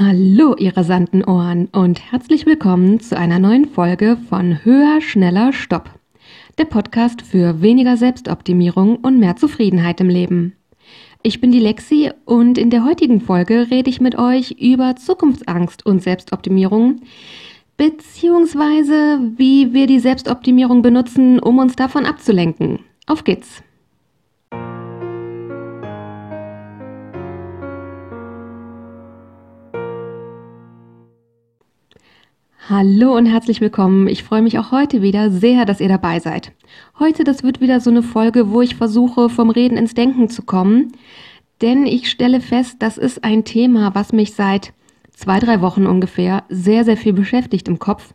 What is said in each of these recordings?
Hallo, ihr rasanten Ohren und herzlich willkommen zu einer neuen Folge von Höher, Schneller, Stopp. Der Podcast für weniger Selbstoptimierung und mehr Zufriedenheit im Leben. Ich bin die Lexi und in der heutigen Folge rede ich mit euch über Zukunftsangst und Selbstoptimierung, beziehungsweise wie wir die Selbstoptimierung benutzen, um uns davon abzulenken. Auf geht's! Hallo und herzlich willkommen. Ich freue mich auch heute wieder sehr, dass ihr dabei seid. Heute, das wird wieder so eine Folge, wo ich versuche, vom Reden ins Denken zu kommen. Denn ich stelle fest, das ist ein Thema, was mich seit zwei, drei Wochen ungefähr sehr, sehr viel beschäftigt im Kopf.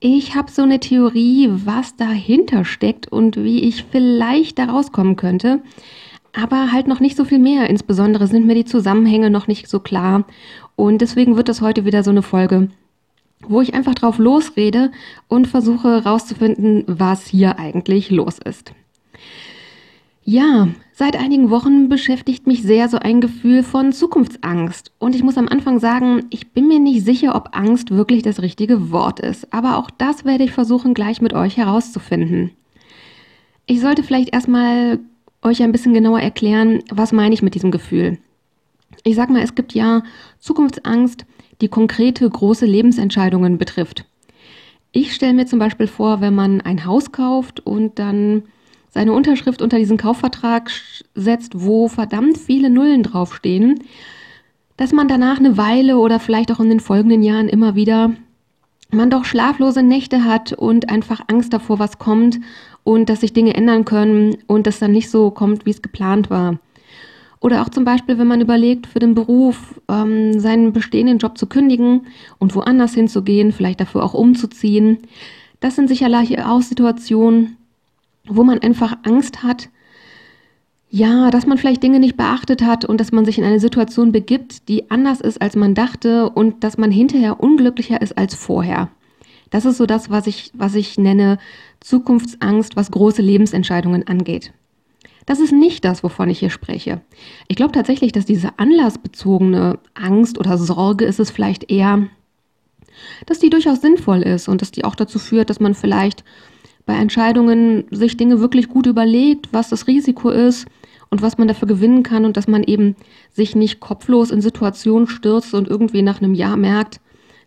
Ich habe so eine Theorie, was dahinter steckt und wie ich vielleicht da rauskommen könnte. Aber halt noch nicht so viel mehr. Insbesondere sind mir die Zusammenhänge noch nicht so klar. Und deswegen wird das heute wieder so eine Folge, wo ich einfach drauf losrede und versuche herauszufinden, was hier eigentlich los ist. Ja, seit einigen Wochen beschäftigt mich sehr so ein Gefühl von Zukunftsangst. Und ich muss am Anfang sagen, ich bin mir nicht sicher, ob Angst wirklich das richtige Wort ist. Aber auch das werde ich versuchen, gleich mit euch herauszufinden. Ich sollte vielleicht erstmal euch ein bisschen genauer erklären, was meine ich mit diesem Gefühl. Ich sag mal, es gibt ja Zukunftsangst, die konkrete große Lebensentscheidungen betrifft. Ich stelle mir zum Beispiel vor, wenn man ein Haus kauft und dann seine Unterschrift unter diesen Kaufvertrag setzt, wo verdammt viele Nullen draufstehen, dass man danach eine Weile oder vielleicht auch in den folgenden Jahren immer wieder man doch schlaflose Nächte hat und einfach Angst davor, was kommt und dass sich Dinge ändern können und das dann nicht so kommt, wie es geplant war. Oder auch zum Beispiel, wenn man überlegt, für den Beruf ähm, seinen bestehenden Job zu kündigen und woanders hinzugehen, vielleicht dafür auch umzuziehen. Das sind sicherlich auch Situationen, wo man einfach Angst hat, ja, dass man vielleicht Dinge nicht beachtet hat und dass man sich in eine Situation begibt, die anders ist, als man dachte und dass man hinterher unglücklicher ist als vorher. Das ist so das, was ich, was ich nenne Zukunftsangst, was große Lebensentscheidungen angeht. Das ist nicht das, wovon ich hier spreche. Ich glaube tatsächlich, dass diese anlassbezogene Angst oder Sorge ist es vielleicht eher, dass die durchaus sinnvoll ist und dass die auch dazu führt, dass man vielleicht bei Entscheidungen sich Dinge wirklich gut überlegt, was das Risiko ist und was man dafür gewinnen kann und dass man eben sich nicht kopflos in Situationen stürzt und irgendwie nach einem Jahr merkt,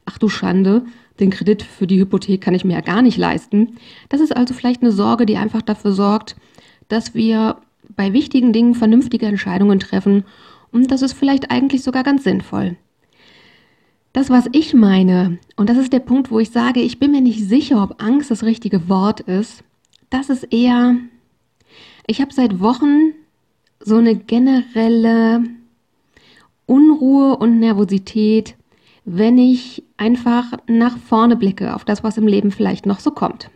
ach du Schande, den Kredit für die Hypothek kann ich mir ja gar nicht leisten. Das ist also vielleicht eine Sorge, die einfach dafür sorgt, dass wir bei wichtigen Dingen vernünftige Entscheidungen treffen und das ist vielleicht eigentlich sogar ganz sinnvoll. Das, was ich meine, und das ist der Punkt, wo ich sage, ich bin mir nicht sicher, ob Angst das richtige Wort ist, das ist eher, ich habe seit Wochen so eine generelle Unruhe und Nervosität, wenn ich einfach nach vorne blicke auf das, was im Leben vielleicht noch so kommt.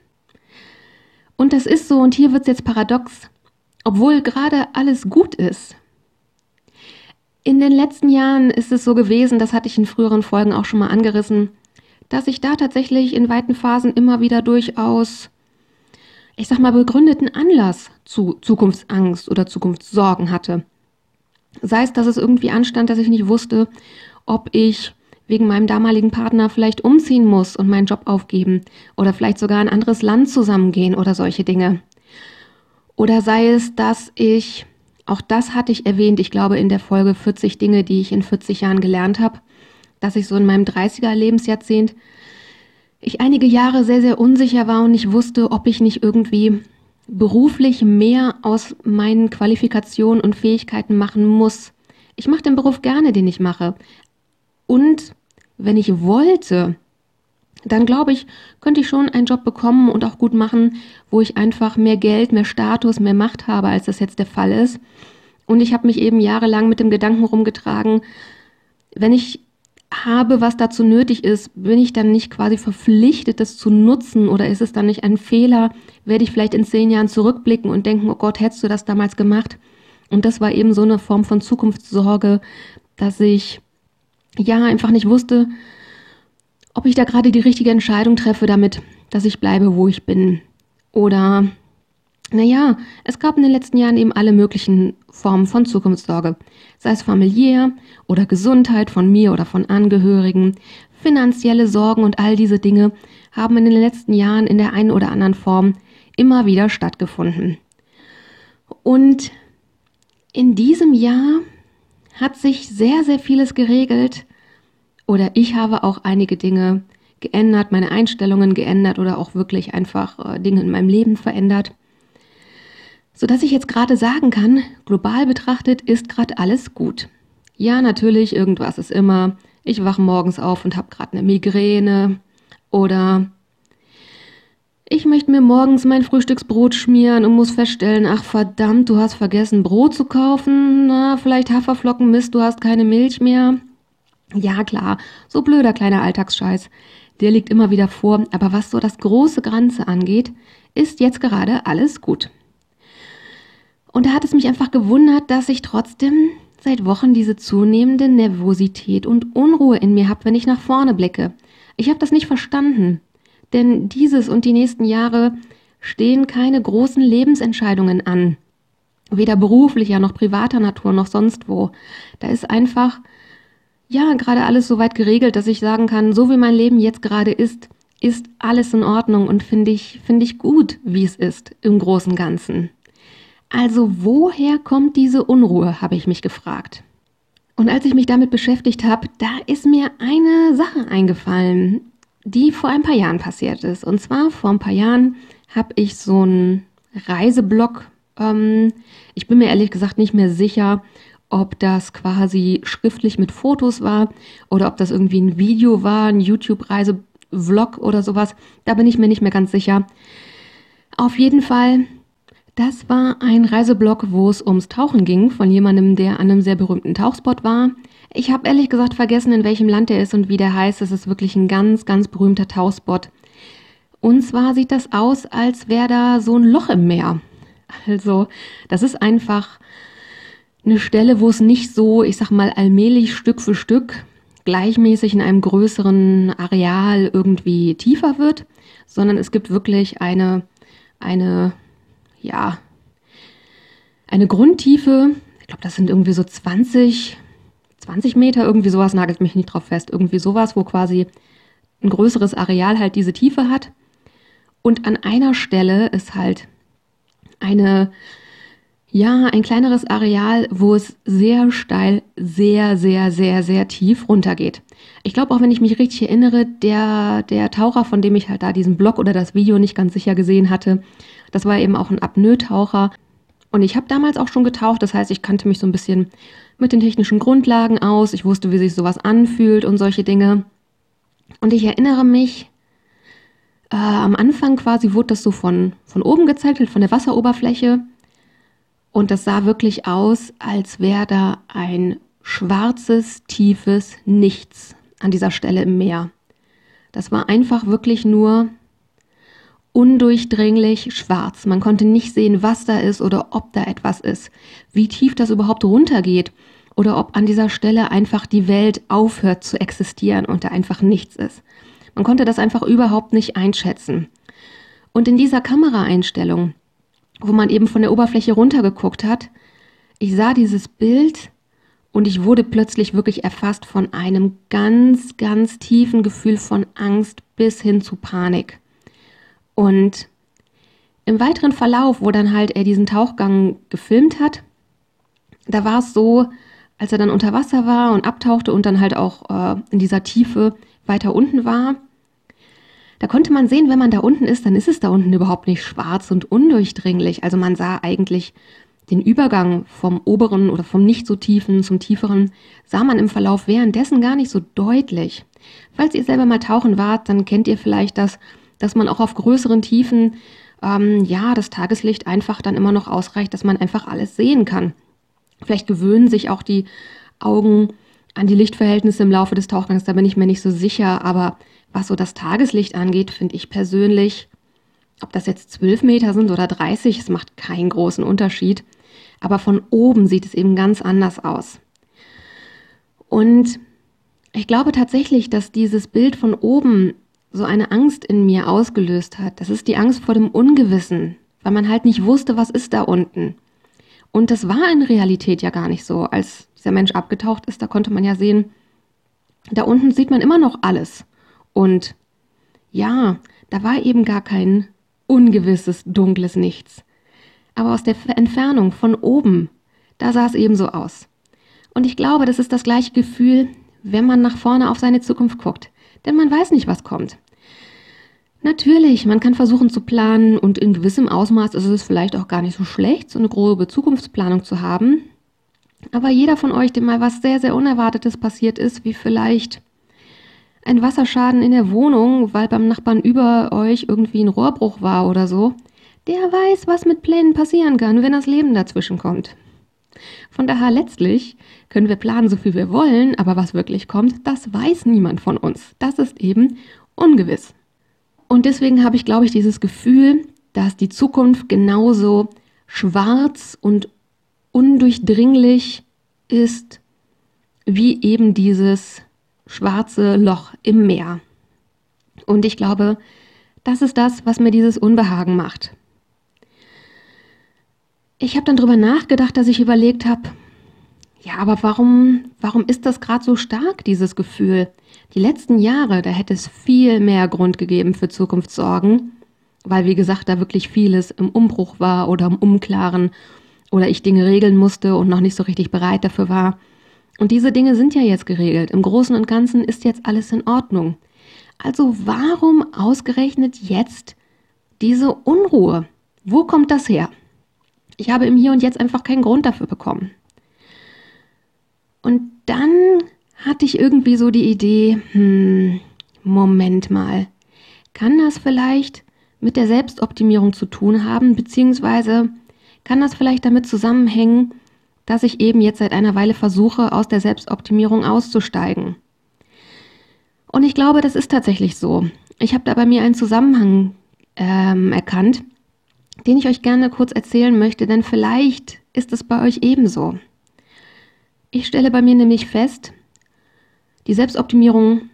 Und das ist so, und hier wird es jetzt paradox, obwohl gerade alles gut ist. In den letzten Jahren ist es so gewesen, das hatte ich in früheren Folgen auch schon mal angerissen, dass ich da tatsächlich in weiten Phasen immer wieder durchaus, ich sag mal, begründeten Anlass zu Zukunftsangst oder Zukunftssorgen hatte. Sei es, dass es irgendwie anstand, dass ich nicht wusste, ob ich wegen meinem damaligen Partner vielleicht umziehen muss und meinen Job aufgeben oder vielleicht sogar ein anderes Land zusammengehen oder solche Dinge. Oder sei es, dass ich, auch das hatte ich erwähnt, ich glaube in der Folge 40 Dinge, die ich in 40 Jahren gelernt habe, dass ich so in meinem 30er Lebensjahrzehnt ich einige Jahre sehr, sehr unsicher war und nicht wusste, ob ich nicht irgendwie beruflich mehr aus meinen Qualifikationen und Fähigkeiten machen muss. Ich mache den Beruf gerne, den ich mache. Und wenn ich wollte, dann glaube ich, könnte ich schon einen Job bekommen und auch gut machen, wo ich einfach mehr Geld, mehr Status, mehr Macht habe, als das jetzt der Fall ist. Und ich habe mich eben jahrelang mit dem Gedanken rumgetragen, wenn ich habe, was dazu nötig ist, bin ich dann nicht quasi verpflichtet, das zu nutzen oder ist es dann nicht ein Fehler? Werde ich vielleicht in zehn Jahren zurückblicken und denken, oh Gott, hättest du das damals gemacht? Und das war eben so eine Form von Zukunftssorge, dass ich ja einfach nicht wusste, ob ich da gerade die richtige Entscheidung treffe damit, dass ich bleibe, wo ich bin. Oder Naja, es gab in den letzten Jahren eben alle möglichen Formen von Zukunftssorge, sei es familiär oder Gesundheit von mir oder von Angehörigen, finanzielle Sorgen und all diese Dinge haben in den letzten Jahren in der einen oder anderen Form immer wieder stattgefunden. Und in diesem Jahr hat sich sehr, sehr vieles geregelt oder ich habe auch einige Dinge geändert, meine Einstellungen geändert oder auch wirklich einfach äh, Dinge in meinem Leben verändert sodass ich jetzt gerade sagen kann, global betrachtet ist gerade alles gut. Ja, natürlich, irgendwas ist immer. Ich wache morgens auf und habe gerade eine Migräne oder ich möchte mir morgens mein Frühstücksbrot schmieren und muss feststellen, ach verdammt, du hast vergessen Brot zu kaufen. Na, vielleicht Haferflocken, Mist, du hast keine Milch mehr. Ja, klar, so blöder kleiner Alltagsscheiß. Der liegt immer wieder vor, aber was so das große Ganze angeht, ist jetzt gerade alles gut. Und da hat es mich einfach gewundert, dass ich trotzdem seit Wochen diese zunehmende Nervosität und Unruhe in mir habe, wenn ich nach vorne blicke. Ich habe das nicht verstanden, denn dieses und die nächsten Jahre stehen keine großen Lebensentscheidungen an. Weder beruflicher noch privater Natur noch sonst wo. Da ist einfach, ja, gerade alles so weit geregelt, dass ich sagen kann, so wie mein Leben jetzt gerade ist, ist alles in Ordnung und finde ich, finde ich gut, wie es ist im großen Ganzen. Also woher kommt diese Unruhe, habe ich mich gefragt. Und als ich mich damit beschäftigt habe, da ist mir eine Sache eingefallen, die vor ein paar Jahren passiert ist. Und zwar vor ein paar Jahren habe ich so einen Reiseblog. Ähm, ich bin mir ehrlich gesagt nicht mehr sicher, ob das quasi schriftlich mit Fotos war oder ob das irgendwie ein Video war, ein YouTube-Reisevlog oder sowas. Da bin ich mir nicht mehr ganz sicher. Auf jeden Fall das war ein Reiseblog, wo es ums Tauchen ging, von jemandem, der an einem sehr berühmten Tauchspot war. Ich habe ehrlich gesagt vergessen, in welchem Land er ist und wie der heißt. Es ist wirklich ein ganz, ganz berühmter Tauchspot. Und zwar sieht das aus, als wäre da so ein Loch im Meer. Also, das ist einfach eine Stelle, wo es nicht so, ich sag mal, allmählich Stück für Stück gleichmäßig in einem größeren Areal irgendwie tiefer wird, sondern es gibt wirklich eine, eine ja, eine Grundtiefe, ich glaube, das sind irgendwie so 20, 20 Meter, irgendwie sowas, nagelt mich nicht drauf fest, irgendwie sowas, wo quasi ein größeres Areal halt diese Tiefe hat. Und an einer Stelle ist halt eine, ja, ein kleineres Areal, wo es sehr steil, sehr, sehr, sehr, sehr tief runtergeht. Ich glaube, auch wenn ich mich richtig erinnere, der, der Taucher, von dem ich halt da diesen Blog oder das Video nicht ganz sicher gesehen hatte, das war eben auch ein Apnoe-Taucher. Und ich habe damals auch schon getaucht, das heißt, ich kannte mich so ein bisschen mit den technischen Grundlagen aus. Ich wusste, wie sich sowas anfühlt und solche Dinge. Und ich erinnere mich, äh, am Anfang quasi wurde das so von, von oben gezeigt, halt von der Wasseroberfläche. Und das sah wirklich aus, als wäre da ein schwarzes, tiefes Nichts an dieser Stelle im Meer. Das war einfach wirklich nur undurchdringlich schwarz. Man konnte nicht sehen, was da ist oder ob da etwas ist, wie tief das überhaupt runtergeht oder ob an dieser Stelle einfach die Welt aufhört zu existieren und da einfach nichts ist. Man konnte das einfach überhaupt nicht einschätzen. Und in dieser Kameraeinstellung, wo man eben von der Oberfläche runtergeguckt hat, ich sah dieses Bild und ich wurde plötzlich wirklich erfasst von einem ganz, ganz tiefen Gefühl von Angst bis hin zu Panik. Und im weiteren Verlauf, wo dann halt er diesen Tauchgang gefilmt hat, da war es so, als er dann unter Wasser war und abtauchte und dann halt auch äh, in dieser Tiefe weiter unten war, da konnte man sehen, wenn man da unten ist, dann ist es da unten überhaupt nicht schwarz und undurchdringlich. Also man sah eigentlich den Übergang vom oberen oder vom nicht so tiefen zum tieferen, sah man im Verlauf währenddessen gar nicht so deutlich. Falls ihr selber mal tauchen wart, dann kennt ihr vielleicht das, dass man auch auf größeren Tiefen, ähm, ja, das Tageslicht einfach dann immer noch ausreicht, dass man einfach alles sehen kann. Vielleicht gewöhnen sich auch die Augen an die Lichtverhältnisse im Laufe des Tauchgangs, da bin ich mir nicht so sicher, aber was so das Tageslicht angeht, finde ich persönlich, ob das jetzt 12 Meter sind oder 30, es macht keinen großen Unterschied. Aber von oben sieht es eben ganz anders aus. Und ich glaube tatsächlich, dass dieses Bild von oben so eine Angst in mir ausgelöst hat. Das ist die Angst vor dem Ungewissen, weil man halt nicht wusste, was ist da unten. Und das war in Realität ja gar nicht so. Als dieser Mensch abgetaucht ist, da konnte man ja sehen, da unten sieht man immer noch alles. Und ja, da war eben gar kein ungewisses, dunkles Nichts. Aber aus der Entfernung von oben, da sah es eben so aus. Und ich glaube, das ist das gleiche Gefühl, wenn man nach vorne auf seine Zukunft guckt. Denn man weiß nicht, was kommt. Natürlich, man kann versuchen zu planen und in gewissem Ausmaß ist es vielleicht auch gar nicht so schlecht, so eine grobe Zukunftsplanung zu haben. Aber jeder von euch, dem mal was sehr, sehr Unerwartetes passiert ist, wie vielleicht ein Wasserschaden in der Wohnung, weil beim Nachbarn über euch irgendwie ein Rohrbruch war oder so, der weiß, was mit Plänen passieren kann, wenn das Leben dazwischen kommt. Von daher letztlich können wir planen, so viel wir wollen, aber was wirklich kommt, das weiß niemand von uns. Das ist eben ungewiss. Und deswegen habe ich, glaube ich, dieses Gefühl, dass die Zukunft genauso schwarz und undurchdringlich ist wie eben dieses schwarze Loch im Meer. Und ich glaube, das ist das, was mir dieses Unbehagen macht. Ich habe dann darüber nachgedacht, dass ich überlegt habe, ja, aber warum, warum ist das gerade so stark, dieses Gefühl? Die letzten Jahre, da hätte es viel mehr Grund gegeben für Zukunftssorgen, weil, wie gesagt, da wirklich vieles im Umbruch war oder im Unklaren oder ich Dinge regeln musste und noch nicht so richtig bereit dafür war. Und diese Dinge sind ja jetzt geregelt. Im Großen und Ganzen ist jetzt alles in Ordnung. Also warum ausgerechnet jetzt diese Unruhe? Wo kommt das her? Ich habe im Hier und Jetzt einfach keinen Grund dafür bekommen. Und dann hatte ich irgendwie so die Idee, hm, Moment mal, kann das vielleicht mit der Selbstoptimierung zu tun haben, beziehungsweise kann das vielleicht damit zusammenhängen, dass ich eben jetzt seit einer Weile versuche, aus der Selbstoptimierung auszusteigen. Und ich glaube, das ist tatsächlich so. Ich habe da bei mir einen Zusammenhang ähm, erkannt, den ich euch gerne kurz erzählen möchte, denn vielleicht ist es bei euch ebenso. Ich stelle bei mir nämlich fest, die Selbstoptimierung,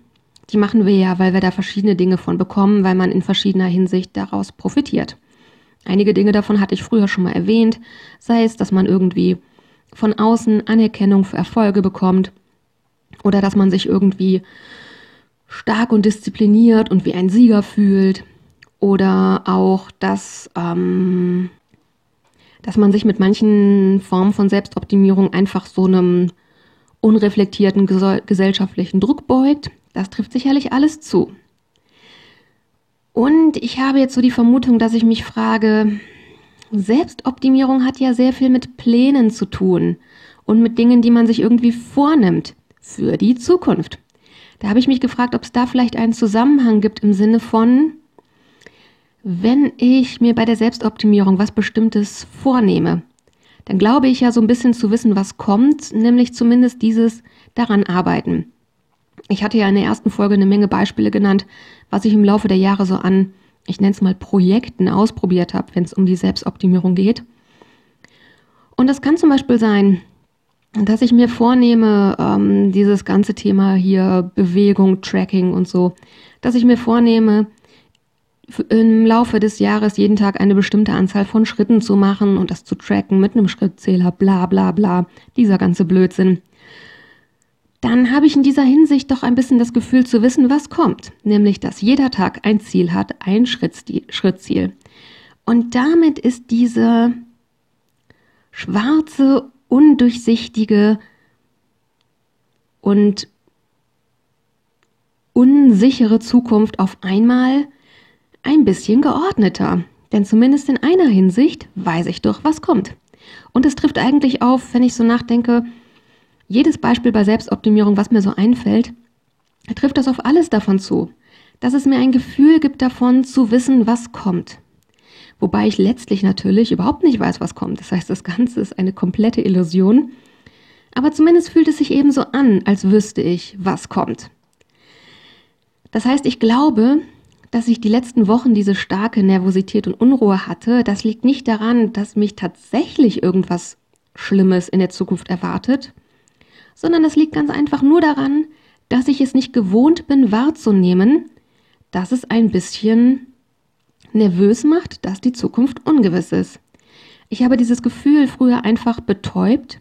die machen wir ja, weil wir da verschiedene Dinge von bekommen, weil man in verschiedener Hinsicht daraus profitiert. Einige Dinge davon hatte ich früher schon mal erwähnt, sei es, dass man irgendwie von außen Anerkennung für Erfolge bekommt oder dass man sich irgendwie stark und diszipliniert und wie ein Sieger fühlt oder auch, dass, ähm, dass man sich mit manchen Formen von Selbstoptimierung einfach so einem unreflektierten gesellschaftlichen Druck beugt. Das trifft sicherlich alles zu. Und ich habe jetzt so die Vermutung, dass ich mich frage, Selbstoptimierung hat ja sehr viel mit Plänen zu tun und mit Dingen, die man sich irgendwie vornimmt für die Zukunft. Da habe ich mich gefragt, ob es da vielleicht einen Zusammenhang gibt im Sinne von, wenn ich mir bei der Selbstoptimierung was Bestimmtes vornehme, dann glaube ich ja so ein bisschen zu wissen, was kommt, nämlich zumindest dieses daran arbeiten. Ich hatte ja in der ersten Folge eine Menge Beispiele genannt, was ich im Laufe der Jahre so an ich nenne es mal Projekten ausprobiert habe, wenn es um die Selbstoptimierung geht. Und das kann zum Beispiel sein, dass ich mir vornehme, ähm, dieses ganze Thema hier Bewegung, Tracking und so, dass ich mir vornehme, im Laufe des Jahres jeden Tag eine bestimmte Anzahl von Schritten zu machen und das zu tracken mit einem Schrittzähler, bla bla bla, dieser ganze Blödsinn dann habe ich in dieser Hinsicht doch ein bisschen das Gefühl zu wissen, was kommt. Nämlich, dass jeder Tag ein Ziel hat, ein Schrittziel. Und damit ist diese schwarze, undurchsichtige und unsichere Zukunft auf einmal ein bisschen geordneter. Denn zumindest in einer Hinsicht weiß ich doch, was kommt. Und es trifft eigentlich auf, wenn ich so nachdenke, jedes Beispiel bei Selbstoptimierung, was mir so einfällt, trifft das auf alles davon zu, dass es mir ein Gefühl gibt davon zu wissen, was kommt. Wobei ich letztlich natürlich überhaupt nicht weiß, was kommt. Das heißt, das Ganze ist eine komplette Illusion. Aber zumindest fühlt es sich eben so an, als wüsste ich, was kommt. Das heißt, ich glaube, dass ich die letzten Wochen diese starke Nervosität und Unruhe hatte. Das liegt nicht daran, dass mich tatsächlich irgendwas Schlimmes in der Zukunft erwartet, sondern es liegt ganz einfach nur daran, dass ich es nicht gewohnt bin wahrzunehmen, dass es ein bisschen nervös macht, dass die Zukunft ungewiss ist. Ich habe dieses Gefühl früher einfach betäubt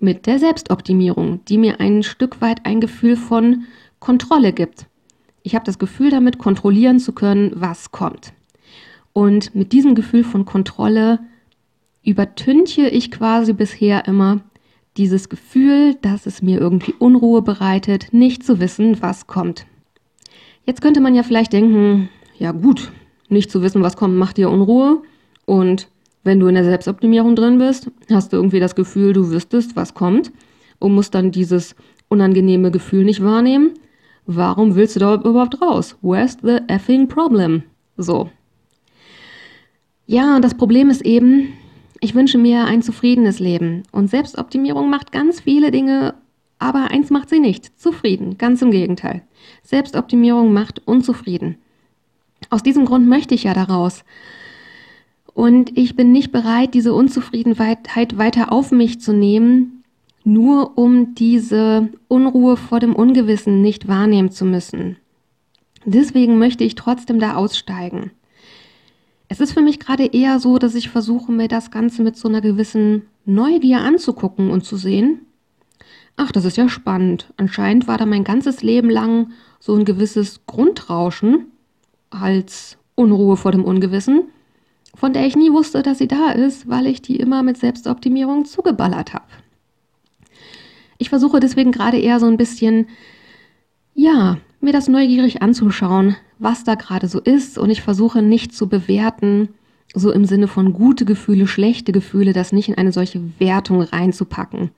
mit der Selbstoptimierung, die mir ein Stück weit ein Gefühl von Kontrolle gibt. Ich habe das Gefühl damit, kontrollieren zu können, was kommt. Und mit diesem Gefühl von Kontrolle übertünche ich quasi bisher immer dieses Gefühl, dass es mir irgendwie Unruhe bereitet, nicht zu wissen, was kommt. Jetzt könnte man ja vielleicht denken, ja gut, nicht zu wissen, was kommt, macht dir Unruhe. Und wenn du in der Selbstoptimierung drin bist, hast du irgendwie das Gefühl, du wüsstest, was kommt und musst dann dieses unangenehme Gefühl nicht wahrnehmen. Warum willst du da überhaupt raus? Where's the effing problem? So. Ja, das Problem ist eben, ich wünsche mir ein zufriedenes Leben. Und Selbstoptimierung macht ganz viele Dinge, aber eins macht sie nicht. Zufrieden. Ganz im Gegenteil. Selbstoptimierung macht unzufrieden. Aus diesem Grund möchte ich ja daraus. Und ich bin nicht bereit, diese Unzufriedenheit weiter auf mich zu nehmen, nur um diese Unruhe vor dem Ungewissen nicht wahrnehmen zu müssen. Deswegen möchte ich trotzdem da aussteigen. Es ist für mich gerade eher so, dass ich versuche, mir das Ganze mit so einer gewissen Neugier anzugucken und zu sehen, ach, das ist ja spannend. Anscheinend war da mein ganzes Leben lang so ein gewisses Grundrauschen als Unruhe vor dem Ungewissen, von der ich nie wusste, dass sie da ist, weil ich die immer mit Selbstoptimierung zugeballert habe. Ich versuche deswegen gerade eher so ein bisschen, ja, mir das neugierig anzuschauen, was da gerade so ist und ich versuche nicht zu bewerten, so im Sinne von gute Gefühle, schlechte Gefühle, das nicht in eine solche Wertung reinzupacken.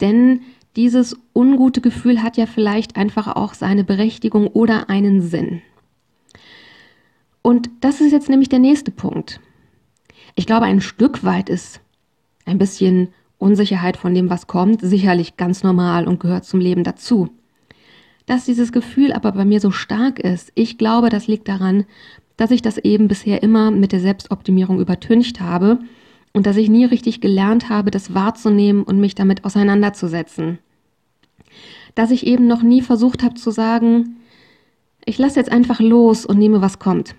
Denn dieses ungute Gefühl hat ja vielleicht einfach auch seine Berechtigung oder einen Sinn. Und das ist jetzt nämlich der nächste Punkt. Ich glaube, ein Stück weit ist ein bisschen Unsicherheit von dem, was kommt, sicherlich ganz normal und gehört zum Leben dazu. Dass dieses Gefühl aber bei mir so stark ist, ich glaube, das liegt daran, dass ich das eben bisher immer mit der Selbstoptimierung übertüncht habe und dass ich nie richtig gelernt habe, das wahrzunehmen und mich damit auseinanderzusetzen. Dass ich eben noch nie versucht habe zu sagen, ich lasse jetzt einfach los und nehme, was kommt.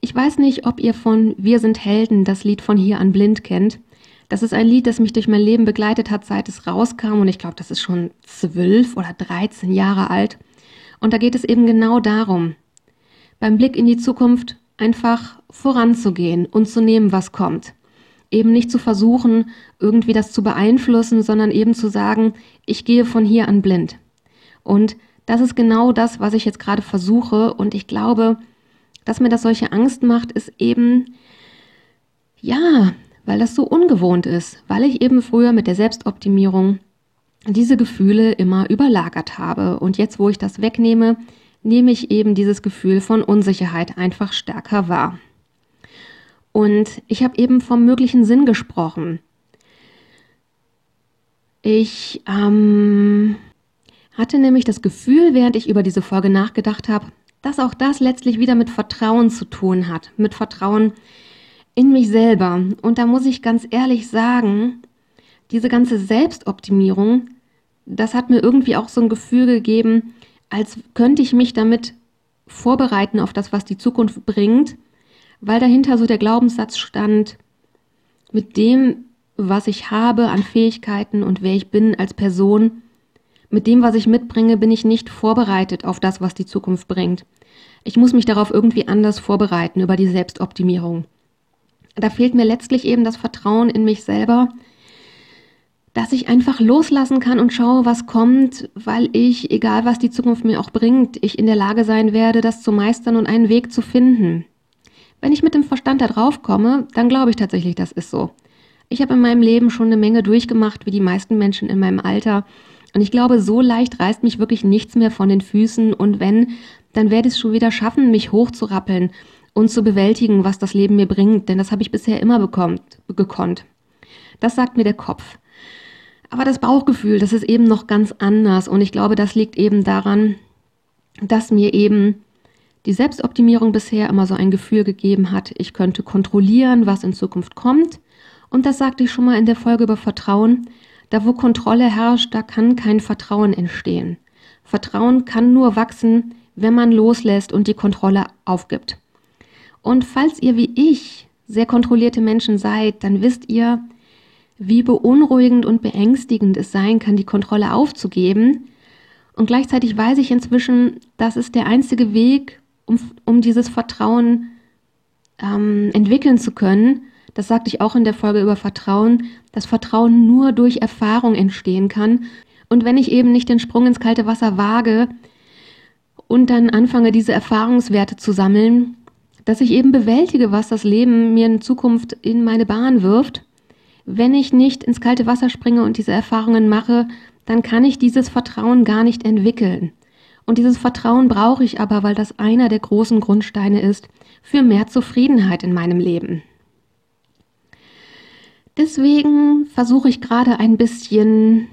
Ich weiß nicht, ob ihr von Wir sind Helden das Lied von hier an blind kennt. Das ist ein Lied, das mich durch mein Leben begleitet hat, seit es rauskam und ich glaube, das ist schon zwölf oder dreizehn Jahre alt. Und da geht es eben genau darum, beim Blick in die Zukunft einfach voranzugehen und zu nehmen, was kommt. Eben nicht zu versuchen, irgendwie das zu beeinflussen, sondern eben zu sagen, ich gehe von hier an blind. Und das ist genau das, was ich jetzt gerade versuche und ich glaube, dass mir das solche Angst macht, ist eben, ja, weil das so ungewohnt ist, weil ich eben früher mit der Selbstoptimierung diese Gefühle immer überlagert habe. Und jetzt, wo ich das wegnehme, nehme ich eben dieses Gefühl von Unsicherheit einfach stärker wahr. Und ich habe eben vom möglichen Sinn gesprochen. Ich ähm, hatte nämlich das Gefühl, während ich über diese Folge nachgedacht habe, dass auch das letztlich wieder mit Vertrauen zu tun hat, mit Vertrauen in mich selber. Und da muss ich ganz ehrlich sagen, diese ganze Selbstoptimierung, das hat mir irgendwie auch so ein Gefühl gegeben, als könnte ich mich damit vorbereiten auf das, was die Zukunft bringt, weil dahinter so der Glaubenssatz stand, mit dem, was ich habe an Fähigkeiten und wer ich bin als Person, mit dem, was ich mitbringe, bin ich nicht vorbereitet auf das, was die Zukunft bringt. Ich muss mich darauf irgendwie anders vorbereiten über die Selbstoptimierung. Da fehlt mir letztlich eben das Vertrauen in mich selber, dass ich einfach loslassen kann und schaue, was kommt, weil ich, egal was die Zukunft mir auch bringt, ich in der Lage sein werde, das zu meistern und einen Weg zu finden. Wenn ich mit dem Verstand da drauf komme, dann glaube ich tatsächlich, das ist so. Ich habe in meinem Leben schon eine Menge durchgemacht, wie die meisten Menschen in meinem Alter. Und ich glaube, so leicht reißt mich wirklich nichts mehr von den Füßen. Und wenn, dann werde ich es schon wieder schaffen, mich hochzurappeln und zu bewältigen, was das Leben mir bringt. Denn das habe ich bisher immer bekommt, gekonnt. Das sagt mir der Kopf. Aber das Bauchgefühl, das ist eben noch ganz anders. Und ich glaube, das liegt eben daran, dass mir eben die Selbstoptimierung bisher immer so ein Gefühl gegeben hat, ich könnte kontrollieren, was in Zukunft kommt. Und das sagte ich schon mal in der Folge über Vertrauen. Da wo Kontrolle herrscht, da kann kein Vertrauen entstehen. Vertrauen kann nur wachsen, wenn man loslässt und die Kontrolle aufgibt. Und falls ihr wie ich sehr kontrollierte Menschen seid, dann wisst ihr, wie beunruhigend und beängstigend es sein kann, die Kontrolle aufzugeben. Und gleichzeitig weiß ich inzwischen, das ist der einzige Weg, um, um dieses Vertrauen ähm, entwickeln zu können. Das sagte ich auch in der Folge über Vertrauen, dass Vertrauen nur durch Erfahrung entstehen kann. Und wenn ich eben nicht den Sprung ins kalte Wasser wage und dann anfange, diese Erfahrungswerte zu sammeln, dass ich eben bewältige, was das Leben mir in Zukunft in meine Bahn wirft, wenn ich nicht ins kalte Wasser springe und diese Erfahrungen mache, dann kann ich dieses Vertrauen gar nicht entwickeln. Und dieses Vertrauen brauche ich aber, weil das einer der großen Grundsteine ist für mehr Zufriedenheit in meinem Leben. Deswegen versuche ich gerade ein bisschen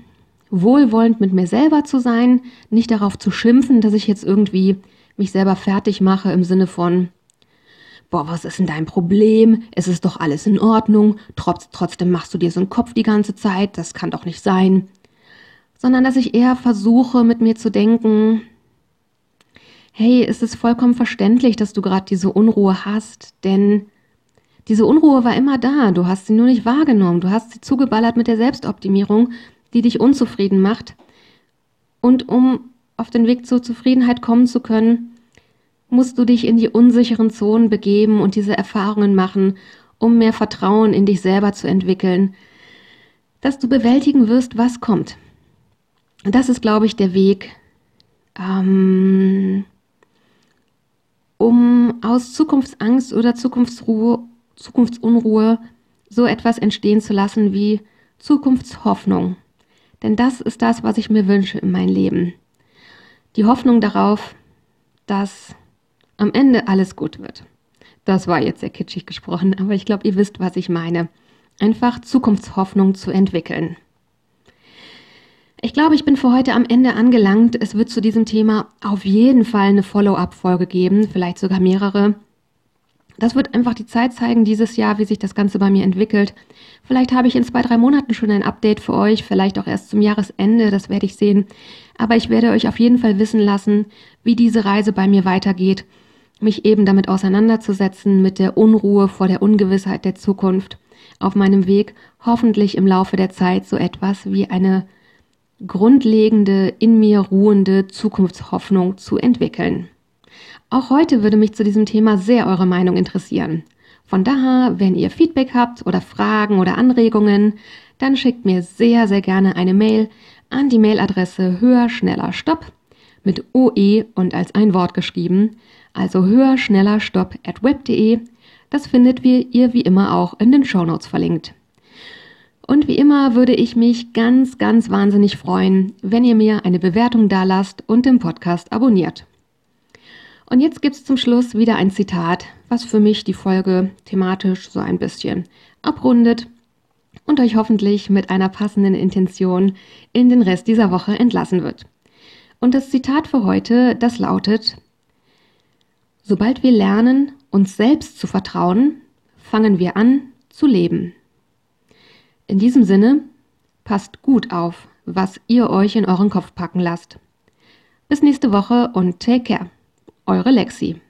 wohlwollend mit mir selber zu sein, nicht darauf zu schimpfen, dass ich jetzt irgendwie mich selber fertig mache im Sinne von, boah, was ist denn dein Problem? Es ist doch alles in Ordnung. Trotz, trotzdem machst du dir so einen Kopf die ganze Zeit. Das kann doch nicht sein. Sondern dass ich eher versuche, mit mir zu denken, hey, es ist vollkommen verständlich, dass du gerade diese Unruhe hast, denn diese Unruhe war immer da. Du hast sie nur nicht wahrgenommen. Du hast sie zugeballert mit der Selbstoptimierung, die dich unzufrieden macht. Und um auf den Weg zur Zufriedenheit kommen zu können, musst du dich in die unsicheren Zonen begeben und diese Erfahrungen machen, um mehr Vertrauen in dich selber zu entwickeln, dass du bewältigen wirst, was kommt. Das ist, glaube ich, der Weg, ähm, um aus Zukunftsangst oder Zukunftsruhe, Zukunftsunruhe so etwas entstehen zu lassen wie Zukunftshoffnung. Denn das ist das, was ich mir wünsche in meinem Leben. Die Hoffnung darauf, dass am Ende alles gut wird. Das war jetzt sehr kitschig gesprochen, aber ich glaube, ihr wisst, was ich meine. Einfach Zukunftshoffnung zu entwickeln. Ich glaube, ich bin für heute am Ende angelangt. Es wird zu diesem Thema auf jeden Fall eine Follow-up-Folge geben, vielleicht sogar mehrere. Das wird einfach die Zeit zeigen dieses Jahr, wie sich das Ganze bei mir entwickelt. Vielleicht habe ich in zwei, drei Monaten schon ein Update für euch, vielleicht auch erst zum Jahresende, das werde ich sehen. Aber ich werde euch auf jeden Fall wissen lassen, wie diese Reise bei mir weitergeht mich eben damit auseinanderzusetzen, mit der Unruhe vor der Ungewissheit der Zukunft, auf meinem Weg hoffentlich im Laufe der Zeit so etwas wie eine grundlegende, in mir ruhende Zukunftshoffnung zu entwickeln. Auch heute würde mich zu diesem Thema sehr eure Meinung interessieren. Von daher, wenn ihr Feedback habt oder Fragen oder Anregungen, dann schickt mir sehr, sehr gerne eine Mail an die Mailadresse höher, schneller, stopp mit OE und als ein Wort geschrieben also höher, schneller, stopp at web.de. Das findet ihr wie immer auch in den Shownotes verlinkt. Und wie immer würde ich mich ganz, ganz wahnsinnig freuen, wenn ihr mir eine Bewertung dalasst und den Podcast abonniert. Und jetzt gibt es zum Schluss wieder ein Zitat, was für mich die Folge thematisch so ein bisschen abrundet und euch hoffentlich mit einer passenden Intention in den Rest dieser Woche entlassen wird. Und das Zitat für heute, das lautet, Sobald wir lernen, uns selbst zu vertrauen, fangen wir an zu leben. In diesem Sinne, passt gut auf, was ihr euch in euren Kopf packen lasst. Bis nächste Woche und take care. Eure Lexi.